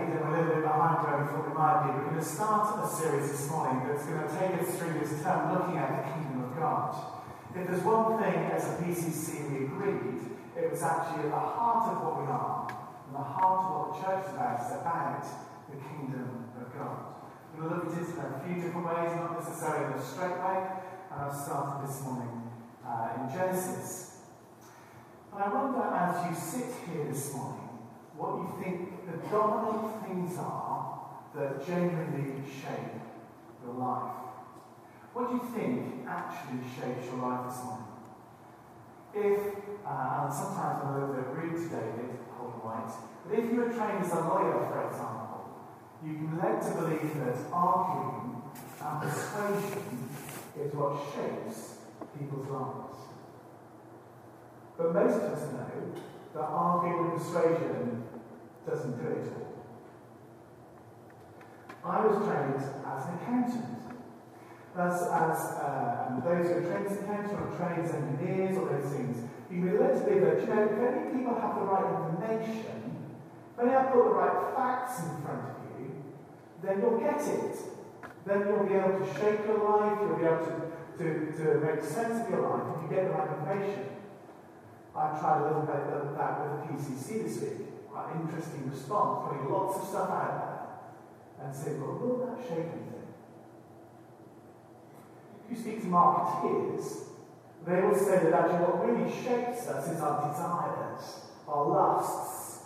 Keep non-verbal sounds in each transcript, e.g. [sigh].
and we're a little bit behind where we thought we might be, we're going to start a series this morning that's going to take us through this term looking at the kingdom of God. If there's one thing as a PCC we agreed, it was actually at the heart of what we are, and the heart of what the church is about, is about the kingdom of God. We're going to look at it in a few different ways, not necessarily in a straight way, and I've started this morning uh, in Genesis. And I wonder, as you sit here this morning, what you think the dominant things are that genuinely shape your life. What do you think actually shapes your life this morning? If, uh, and sometimes I'm a little bit rude to David, hold white, but if you were trained as a lawyer, for example, you can led to believe that arguing and persuasion is what shapes people's lives. But most of us know that arguing and persuasion doesn't do it all. I was trained as an accountant. As, as uh, those who are trained as accountants or trained as engineers or those things, you be led to believe that, you know, if only people have the right information, if only I've got the right facts in front of you, then you'll get it. Then you'll be able to shape your life, you'll be able to, to, to make sense of your life if you get the right information. I tried a little bit of that with the PCC this week. Quite interesting response, putting lots of stuff out there and saying, well, will that shape anything? If you speak to marketeers, they will say that actually what really shapes us is our desires, our lusts,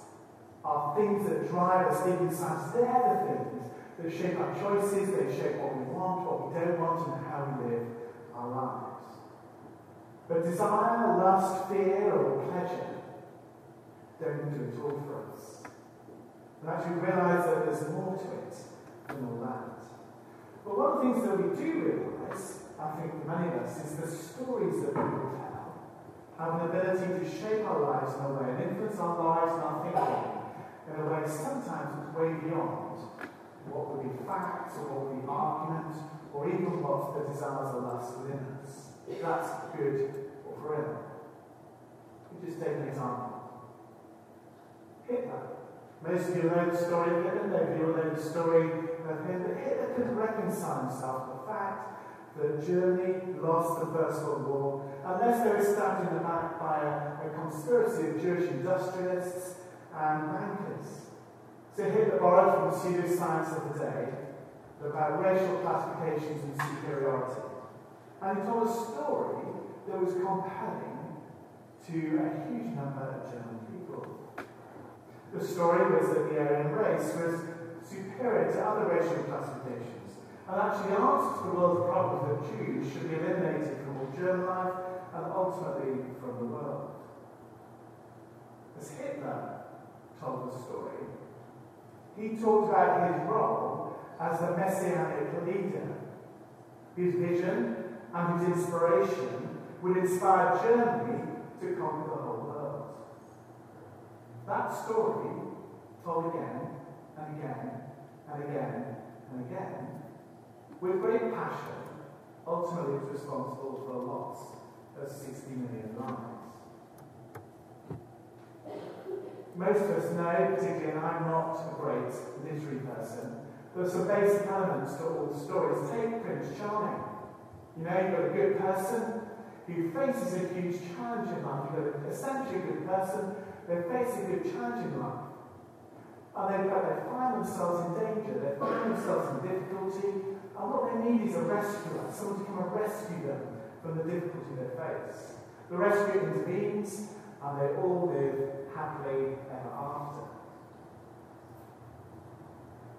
our things that drive us deep inside. They're the things that shape our choices, they shape what we want, what we don't want, and how we live our lives. But desire, lust, fear, or pleasure don't do it all for us. And actually realize that there's more to it than all that. But one of the things that we do realize, I think many of us, is the stories that people tell have an ability to shape our lives in a way and influence our lives and our thinking in a way sometimes it's way beyond what would be facts or what would be argument or even what the desires or lusts within us that's good or forever. We just take an example. Hitler. Most of you know the story of Hitler, maybe you know the story of but Hitler couldn't reconcile himself with the fact that Germany lost the First World War unless they were stabbed in the back by a, a conspiracy of Jewish industrialists and bankers. So Hitler borrowed from the pseudoscience of the day about racial classifications and superiority. And he told a story that was compelling to a huge number of German people. The story was that the Aryan race was superior to other racial classifications and actually answered the world's problem that Jews should be eliminated from all German life and ultimately from the world. As Hitler told the story, he talked about his role as the messianic leader. His vision and whose inspiration would inspire Germany to conquer. That story, told again and again and again and again, with great passion, ultimately is responsible for a loss of 60 million lives. Most of us know, particularly, and I'm not a great literary person, there are some basic elements to all the stories. Take Prince Charming. You know, you've got a good person who faces a huge challenge in life. Got essentially a good person, they face a good challenge in life. And they, they find themselves in danger, they find themselves in difficulty, and what they need is a rescuer, someone to come and rescue them from the difficulty they face. The rescuer intervenes, and they all live happily ever after.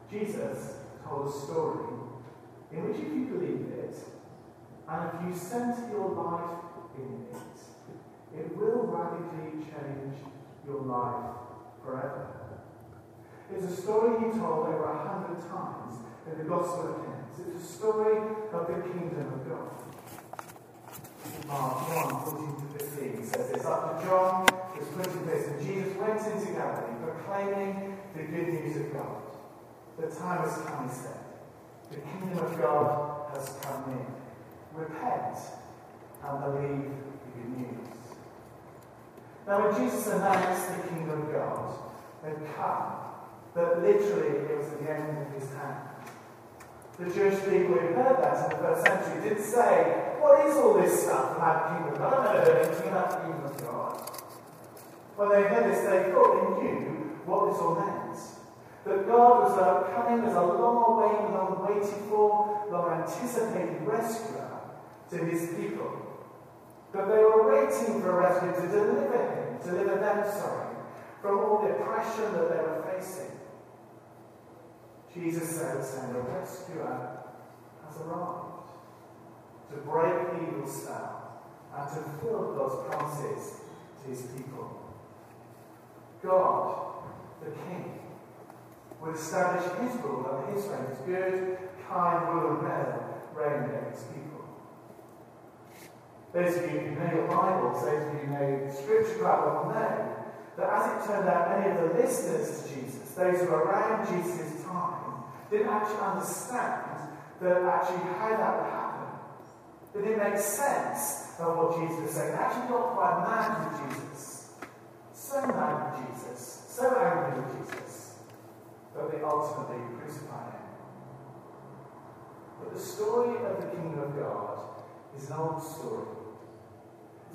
Jesus told a story in which, if you believe it, and if you center your life in it, it will radically change your life forever. It's a story he told over a hundred times in the Gospel of Kings. It's a story of the kingdom of God. Mark 1, 14 to 15 says this. After John was put in prison, Jesus went into Galilee proclaiming the good news of God. The time has come, he said. The kingdom of God has come in. Repent and believe the good news. Now, when Jesus announced the kingdom of God had come, that literally it was at the end of his hand. The Jewish people who heard that in the first century did say, What is all this stuff about the kingdom of God? I've never heard anything about the kingdom of God. When they heard this, they thought they knew what this all meant. That God was uh, coming as a long awaited, long waited for, long anticipated rescuer to his people. But they were waiting for a rescue to deliver him, deliver them, sorry, from all the oppression that they were facing. Jesus says, and the rescuer has arrived to break the evil spell and to fulfill those promises to his people. God, the King, would establish his rule and his reign, his good, kind rule and reign over his people. Those of you who know your Bibles, those of you who know Scripture quite well know that as it turned out, many of the listeners to Jesus, those who were around Jesus' time, didn't actually understand that actually how that would happen. It didn't make sense of what Jesus was saying. They actually got quite mad with Jesus. So mad with Jesus. So angry with Jesus. That they ultimately crucified him. But the story of the kingdom of God is an old story.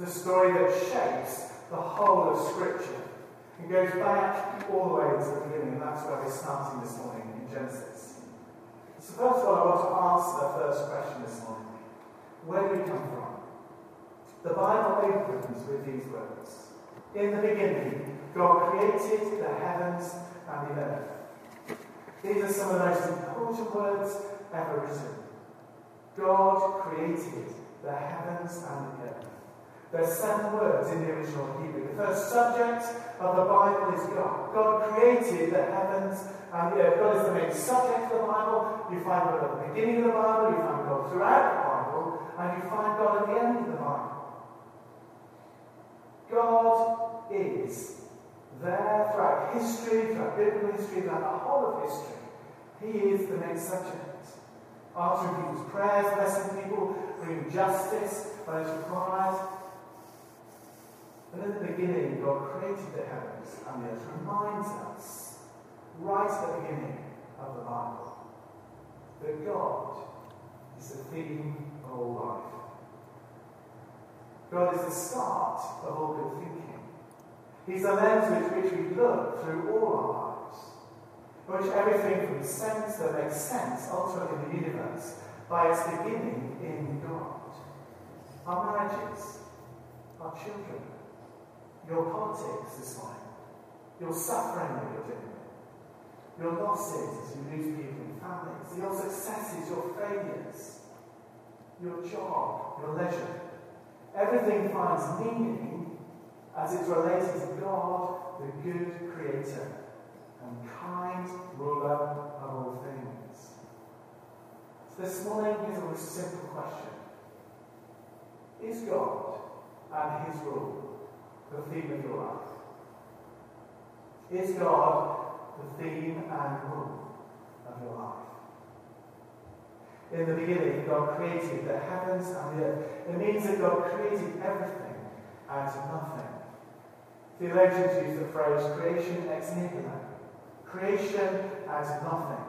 It's a story that shapes the whole of Scripture. It goes back all the way to the beginning, and that's where we're starting this morning in Genesis. So first of all, I want to answer the first question this morning. Where do we come from? The Bible opens with these words. In the beginning, God created the heavens and the earth. These are some of the most important words ever written. God created the heavens and the earth. There's seven words in the original Hebrew. The first subject of the Bible is God. God created the heavens and the earth. God is the main subject of the Bible. You find God at the beginning of the Bible, you find God throughout the Bible, and you find God at the end of the Bible. God is there throughout history, throughout biblical history, throughout the whole of history. He is the main subject. Answering people's prayers, blessing people, bringing justice where it's required, but in the beginning, God created the heavens and earth. Reminds us, right at the beginning of the Bible, that God is the theme of all life. God is the start of all good thinking. He's the lens with which we look through all our lives, which everything from sense that makes sense ultimately in the universe by its beginning in God. Our marriages, our children, your politics this morning, your suffering that you're your losses as you lose people in families, your successes, your failures, your job, your leisure. Everything finds meaning as it's related to God, the good creator and kind ruler of all things. So this morning, here's a simple question. Is God and his rule the theme of your life? Is God the theme and rule of your life? In the beginning, God created the heavens and the earth. It means that God created everything out of nothing. Theologians use the phrase creation ex nihilo. Creation out of nothing.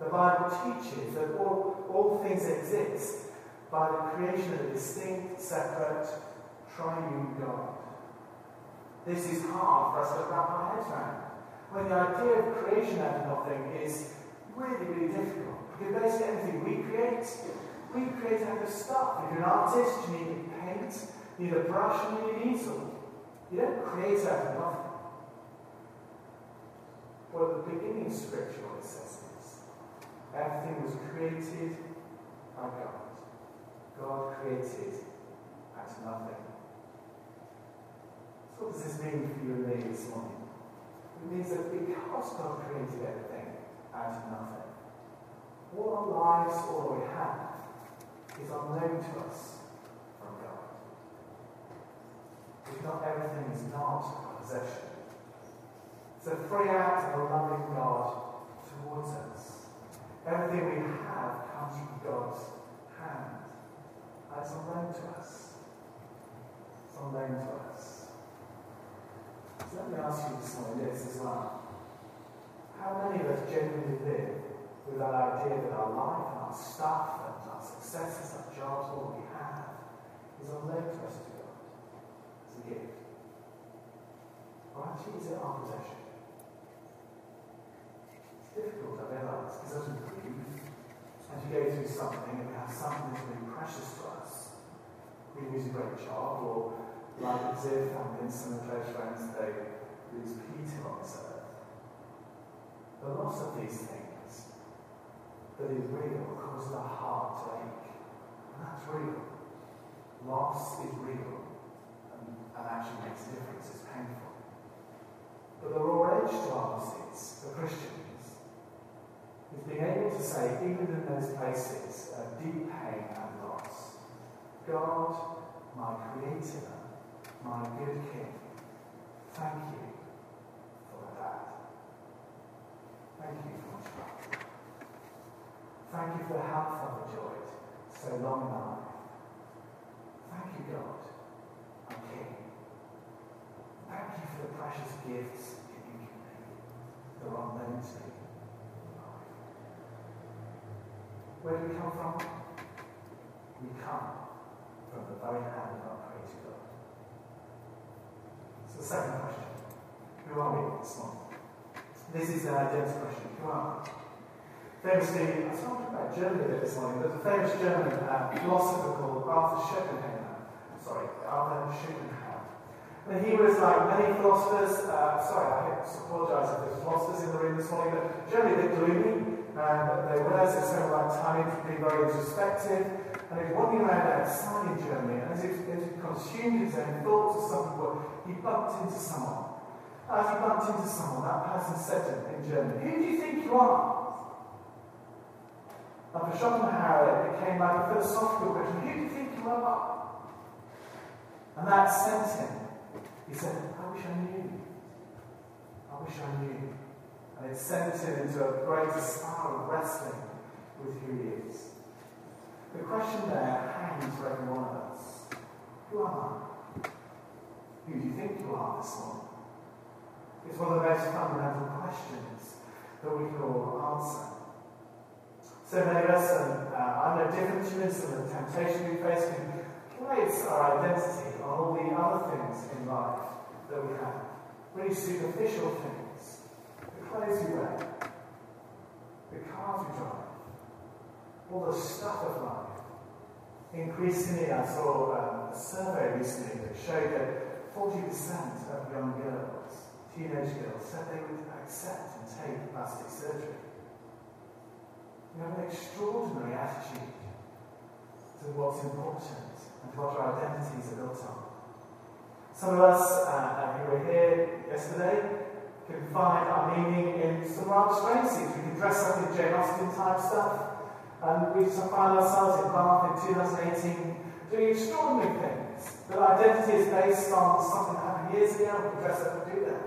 The Bible teaches that all, all things exist by the creation of a distinct, separate, triune God. This is hard for us to wrap our heads around. When the idea of creation out of nothing is really, really difficult. Because basically anything we create, we create out of stuff. If you're an artist, you need paint, you need a brush, you need an easel. You don't create out of nothing. Well, at the beginning of Scripture, it says is, everything was created by God. God created out of nothing. What does this mean for you and me this morning? It means that because God created everything out of nothing, all our lives, we have, is unknown to us from God. If not everything is not our possession. It's a free act of a loving God towards us. Everything we have comes from God's hand. That's unknown to us. It's unknown to us. So let me ask you this morning this as well. How many of us genuinely live with that idea that our life and our stuff and our successes, our jobs, all we have, is a loan to us to God. It's a gift. Or actually, is it our possession? It's difficult, I realise, because as we grieve, as you go through something and we have something that's really precious to us, we lose a great job, or like as if, and in some of close friends, they lose Peter on this earth. The loss of these things that is real causes our heart to ache. And that's real. Loss is real and, and actually makes a difference. It's painful. But the raw edge to our losses, for Christians, is being able to say, even in those places of deep pain and loss, God, my Creator, my good King, thank you for that. Thank you love. Thank you for the health I've enjoyed so long life. Thank you, God, my King. Thank you for the precious gifts that you give me that are unknown to me. Where do we come from? We come from the very hand of our Creator God. So the second question, who are we this morning? This is the identity question. Who are we? Famously, I was talking about Germany a bit this morning, there's a famous German uh, philosopher called Arthur Schopenhauer. Sorry, Arthur Schopenhauer. And he was like many philosophers, uh, sorry, I apologise if there's philosophers in the room this morning, but generally they're gloomy, and they were, as they spent like time being very introspective, and was walking around outside in Germany, and as as he consumed his own thoughts or something, he bumped into someone. As he bumped into someone, that person said to him in German, Who do you think you are? And for Schopenhauer, it became like a philosophical question Who do you think you are? And that sent him. He said, I wish I knew. I wish I knew. And it sent him into a great spiral of wrestling with who he is. The question there hangs for every one of us. Who am I? Who do you think you are this morning? It's one of the most fundamental questions that we can all answer. So many of us, and uh, I'm no different and the temptation we face can place our identity on all the other things in life that we have. Really superficial things The clothes you wear, the cars we drive, all the stuff of life. Increasingly, I saw um, a survey recently that showed that 40% of young girls, teenage girls, said they would accept and take plastic surgery. You have an extraordinary attitude to what's important and what our identities are built on. Some of us uh, who were here yesterday can find our meaning in some rather strange things. We can dress up in Jane Austen type stuff. And we find ourselves in Bath in 2018 doing extraordinary things. That identity is based on something that happened years ago, we dress up and do that.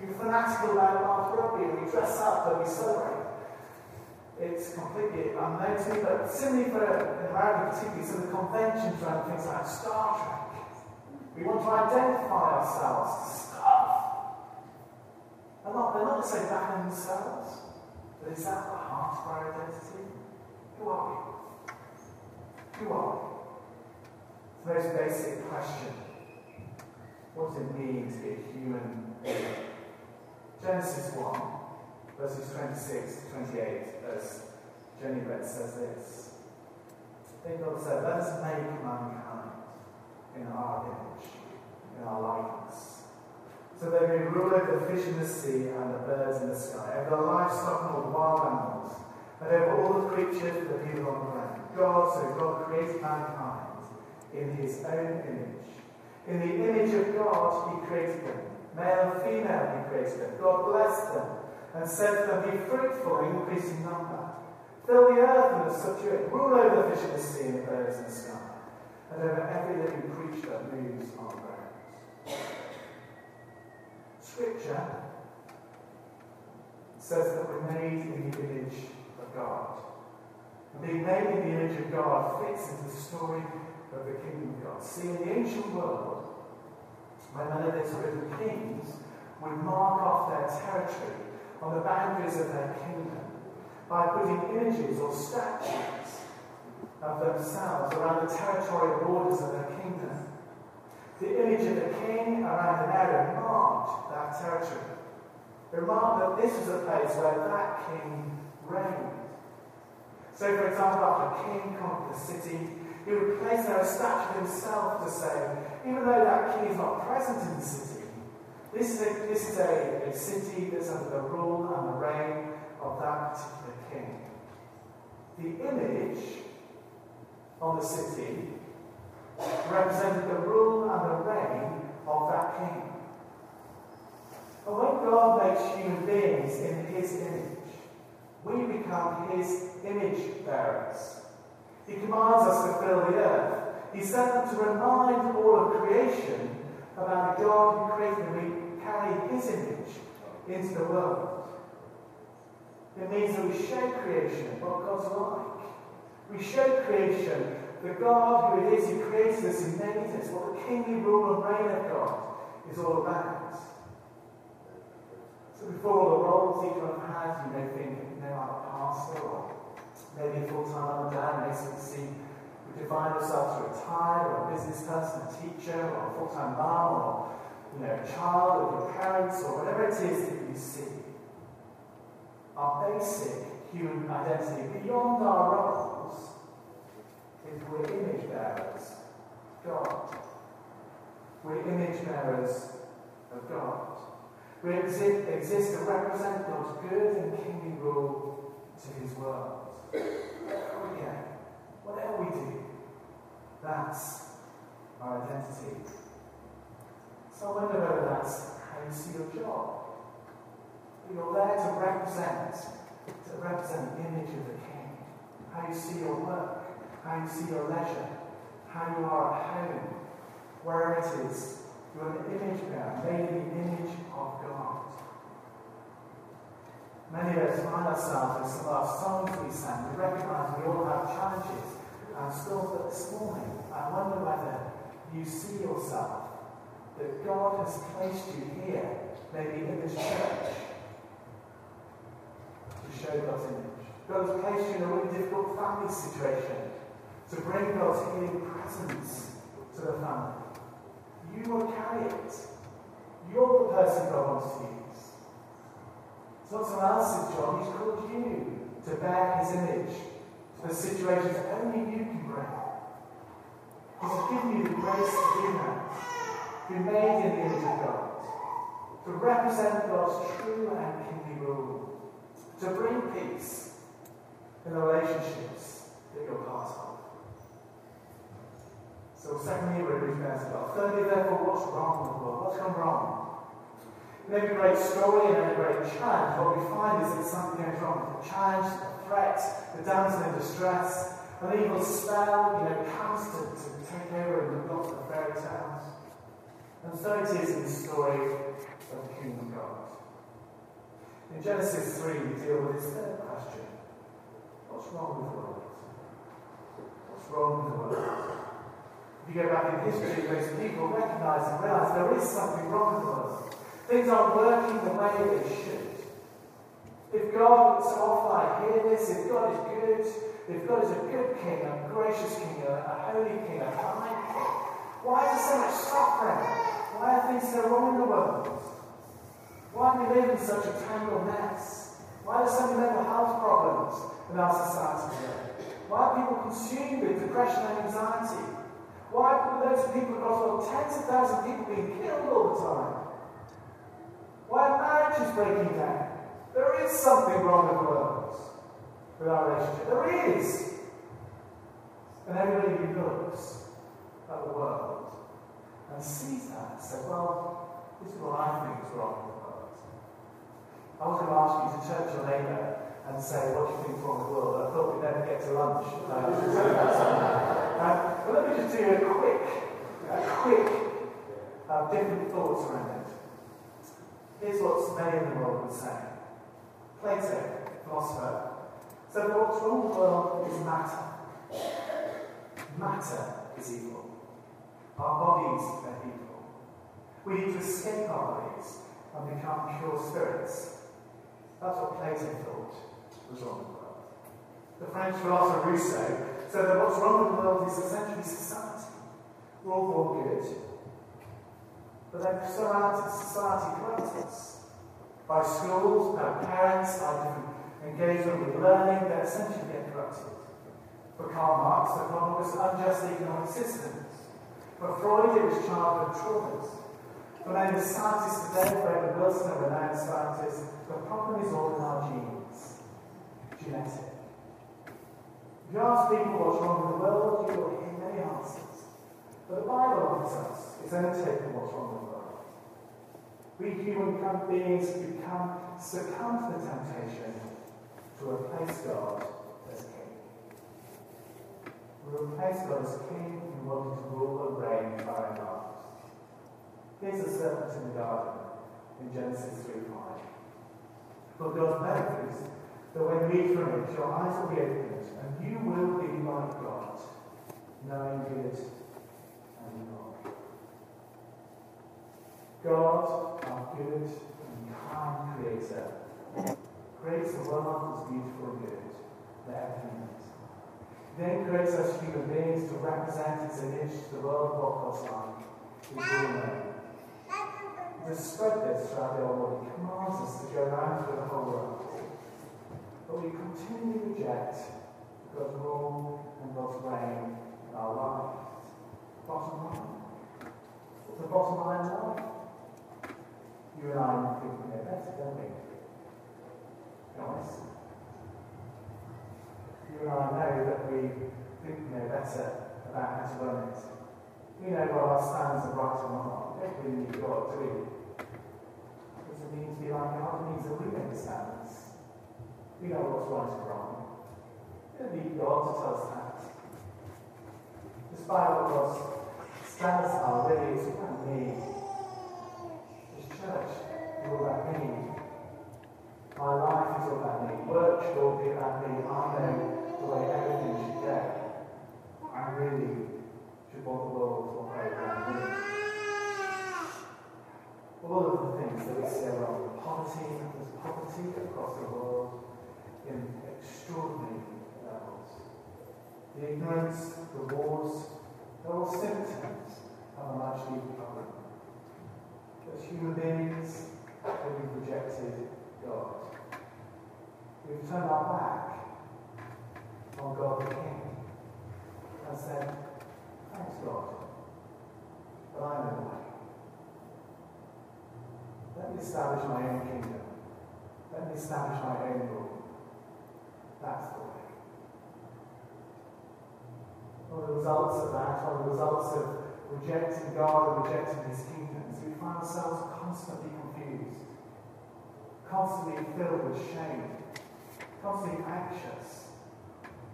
You're fanatical about Bath rugby, and we dress up and we celebrate. It's completely unknown to me, but similarly for America, particularly of the conventions around things like Star Trek. We want to identify ourselves they're not, they're not necessarily back on themselves, but is that the heart of our identity? Who are we? Who are we? It's the most basic question. What does it mean to be a human being? Genesis 1, verses 26 to 28, as Jenny read, says this. Then God said, Let us make mankind in our image, in our likeness so they may rule over the fish in the sea and the birds in the sky, over the livestock and the wild animals, and over all the creatures that live on the land. God, so God created mankind in his own image. In the image of God, he created them. Male and female, he created them. God blessed them and said to them, Be fruitful increase in number. Fill the earth and subdue it. Rule over the fish in the sea and the birds in the sky, and over every living creature that moves on the ground. Scripture says that we're made in the image God. And being made in the image of God fits into the story of the kingdom of God. See, in the ancient world, when one of these risen kings would mark off their territory on the boundaries of their kingdom, by putting images or statues of themselves around the territorial borders of their kingdom. The image of the king around an area marked that territory. It that this was a place where that king reigned. So, for example, after a king conquered the city, he would place there a statue of himself to say, even though that king is not present in the city, this is a, this is a, a city that's under the rule and the reign of that particular king. The image on the city represented the rule and the reign of that king. But when God makes human beings in his image, we become his image bearers. He commands us to fill the earth. He sent them to remind all of creation about the God who created them. We carry his image into the world. It means that we show creation what God's like. We show creation the God who it is who created us and made us, what the kingly rule and reign of God is all about. Before all the roles each one has, you may think, I'm a pastor or maybe a full-time dad, maybe see we define ourselves a retired or a business person, a teacher, or a full-time mum, or you know, a child of your parents, or whatever it is that you see. Our basic human identity, beyond our roles, is we're image bearers God. We're image bearers of God. We exist, exist to represent God's good and kingly rule to his world. Whatever we get, whatever we do, that's our identity. So I wonder whether that's how you see your job. You're there to represent, to represent the image of the King. How you see your work how you see your leisure, how you are at home, wherever it is. You're an image bearer, made in the image of God. Many of us find ourselves in some of our songs we sang. We recognize we all have challenges and still, this morning, I wonder whether you see yourself that God has placed you here, maybe in this church, to show God's image. God has placed you in a really difficult family situation to bring God's healing presence to the family. You will carry it. You're the person God wants to use. It's not someone else's job. He's called you to bear his image to the situations only you can bring. He's given you the grace to do that. To be made in the image of God. To represent God's true and kingly rule. To bring peace in the relationships that you're part of. So secondly, we're as well. Thirdly, therefore, what's wrong with the world? What's gone wrong? In every great story and every great challenge, what we find is that something goes wrong. With the challenge, the threat, the damsel in distress, an evil spell, you know, comes to, take over and lots of fairy tales. And so it is in the story of the kingdom of God. In Genesis 3, we deal with this third question. What's wrong with the world? What's wrong with the world? You go back in history, most people recognize and realize there is something wrong with world. Things aren't working the way they should. If God, so often I hear this, if God is good, if God is a good king, a gracious king, a, a holy king, a kind king, why is there so much suffering? Why are things so wrong in the world? Why do we live in such a tangled mess? Why are so many mental health problems in our society today? Why are people consumed with depression and anxiety? Why are those people across the tens of thousands of people being killed all the time? Why are marriages breaking down? There is something wrong with the world, with our relationship. There is. And everybody who looks at the world and sees that says, well, this is what I think is wrong with the world. I was going to ask you to to your neighbour and say, what do you think with the world? I thought we'd never get to lunch. [laughs] Uh, but let me just do a quick, a quick uh, different thoughts around it. Here's what many in the world would say. Plato, philosopher, said that what's wrong with the world is matter. Matter is evil. Our bodies are evil. We need to escape our bodies and become pure spirits. That's what Plato thought was wrong the French philosopher Rousseau said that what's wrong with the world is essentially society. We're all born good. But then society, corrupts us. By schools, by parents, by different engagement with learning, they essentially get corrupted. For Karl Marx, the problem was unjust economic systems. For Freud, it was childhood traumas. For many scientists today, Frederick Wilson, a renowned scientist, the problem is all in our genes. Genetic. If you ask people what's wrong with the world, you will hear many answers. But the Bible offers us its own take on what's wrong with the world. We human beings become succumb to the temptation to replace God as King. We replace God as King in wanting to rule and reign by our lives. Here's a serpent in the garden in Genesis 3 5. But God's benefits that when eat from it, your eyes will be opened, and you will be like God, knowing good and evil. God, our good and kind Creator, creates a world that's beautiful and good, let everything is. Then creates us human beings to represent its image to the world of what God's like, His real To spread this throughout the whole world, He commands us to go around through the whole world but we continually reject God's rule and God's reign in our lives. Bottom line. What's the bottom line life? You and I think we know better, don't we? Honest. You and I know that we think we know better about how to run it. We know what our standards are right wrong. We don't really need God, do we? Does it mean to be like God? It means that we make standards. We know what's right and wrong. We don't need God to tell us that. Despite what God's standards are, really, about me. This church is all about me. My life is all about me. Work should all be about me. I know the way everything should go. I really should want the world to operate around me. All of the things that we see around poverty, there's poverty across the world in extraordinary levels. The ignorance, the wars, they're all symptoms of a much deeper problem. As human beings, we've rejected God. We've turned our back on God the King and said, Thanks, God, but I'm in the way. Let me establish my own kingdom. Let me establish my own rule. That's the way. One the results of that, of the results of rejecting God and rejecting His kingdom, is we find ourselves constantly confused, constantly filled with shame, constantly anxious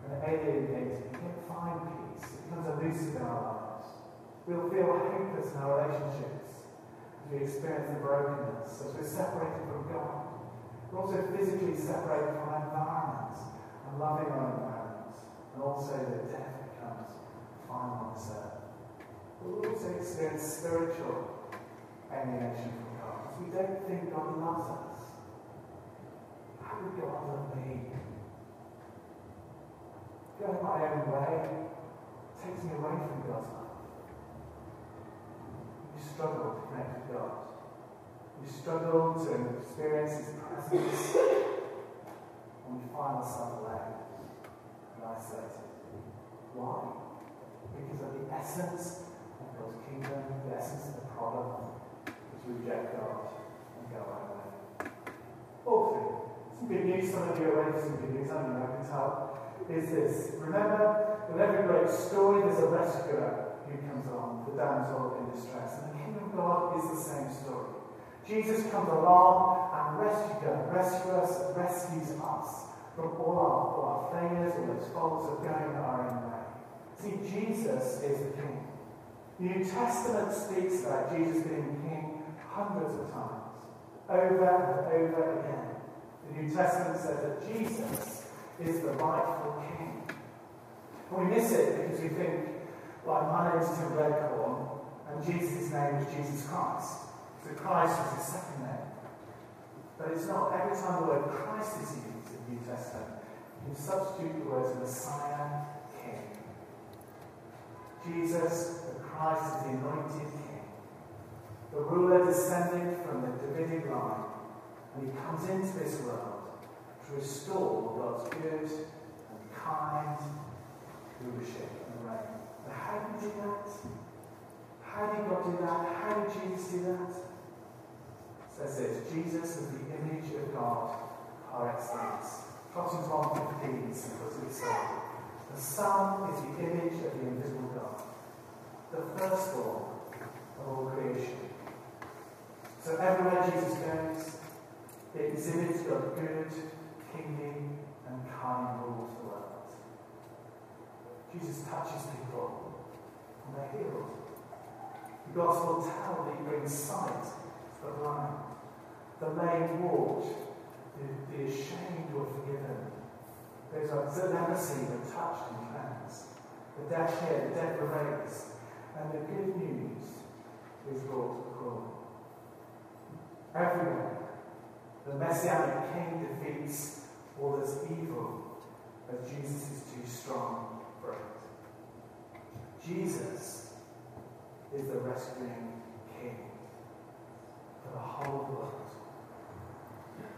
and alienated. We can't find peace. It becomes elusive in our lives. We'll feel hopeless in our relationships as we experience the brokenness, as we're separated from God. We're also physically separated from our environment and loving our environment, and also that death becomes final on this earth. we also experience spiritual alienation from God because we don't think God loves us. How would God love me? Going my own way takes me away from God's love. You struggle to connect with God. You struggle to experience His presence and we find ourselves alone and I said, Why? Because of the essence of God's kingdom, the essence of the problem is reject God and go our way. Fourthly, some good news, some of you are ready some good news, I mean, I can tell, is this. Remember, with every great story, there's a rescuer who comes along, the damsel in distress. And the kingdom of God is the same story. Jesus comes along and rescues, rescues, rescues us from all our, all our failures, all those faults of going our own way. See, Jesus is the King. The New Testament speaks about Jesus being King hundreds of times, over and over again. The New Testament says that Jesus is the rightful King. And we miss it because we think, like, my name is Tim Redcorn, and Jesus' name is Jesus Christ. So Christ was his second name. But it's not. Every time the word Christ is used in the New Testament, You substitute the words Messiah, King. Jesus, the Christ, is the anointed King. The ruler descended from the Davidic line, and he comes into this world to restore God's good and kind rulership and reign. But how did he do that? How did God do that? How did Jesus do that? Says this Jesus is the image of God par excellence. Colossians 1.15 simply says, The Son is the image of the invisible God, the firstborn of all creation. So everywhere Jesus goes, it exhibits God's good, kingly, and kind rule of the world. Jesus touches people, and they're healed. The gospel he brings sight to the blind. The lame walk, the, the ashamed were forgiven. Those are the leprosy were touched and cleansed. The deaf hear, the dead were raised. And the good news is brought to the. Everywhere, the Messianic King defeats all that's evil, as Jesus is too strong for it. Jesus is the rescuing King for the whole world.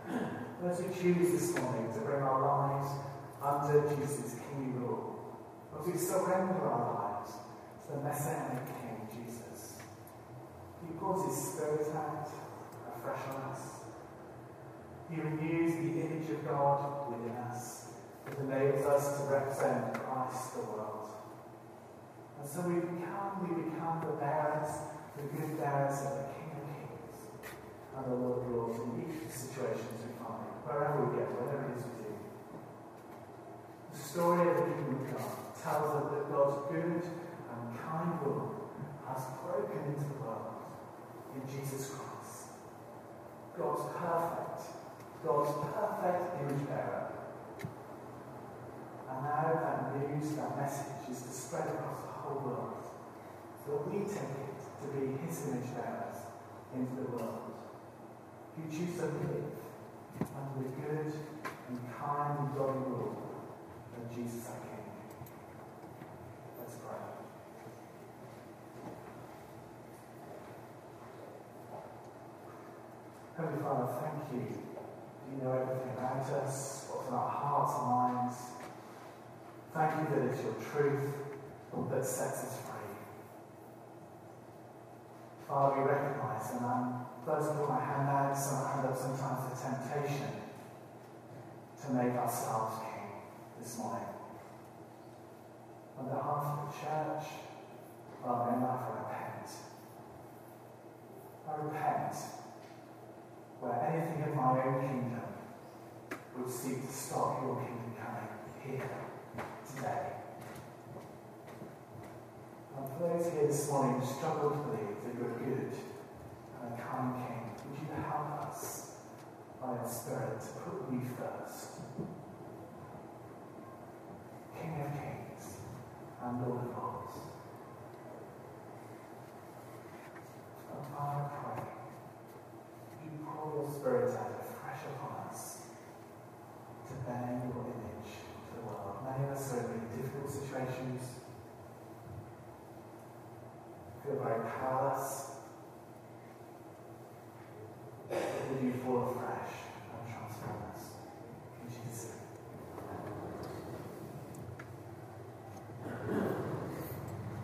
As we choose this morning to bring our lives under Jesus' kingly rule, as we surrender our lives to the Messianic King, Jesus, He pours His Spirit out afresh on us. He renews the image of God within us. It enables us to represent Christ the world. And so we become, we become the bearers, the good bearers of the King of Kings and the Lord Lords in each of the situations we find, wherever we go, whatever it is we do. The story of the kingdom of God tells us that God's good and kind rule has broken into the world in Jesus Christ. God's perfect, God's perfect image bearer. And now that news, that message is to spread across the whole world. So we take it to be his image bearers into the world. You choose to live under the good and kind and godly rule of Jesus our King. Let's pray. Heavenly Father, thank you. You know everything about us, what's in our hearts and minds. Thank you that it's your truth that sets us free. Father, we recognize, and I'm first of all, my hand out, sometimes the temptation to make ourselves king this morning. On behalf of the church, Father, in life, I repent. I repent where anything of my own kingdom would seek to stop your kingdom coming here today. And for those here this morning who struggle to believe that you're good and a kind King, would you help us by your Spirit to put you first? King of kings and Lord of lords.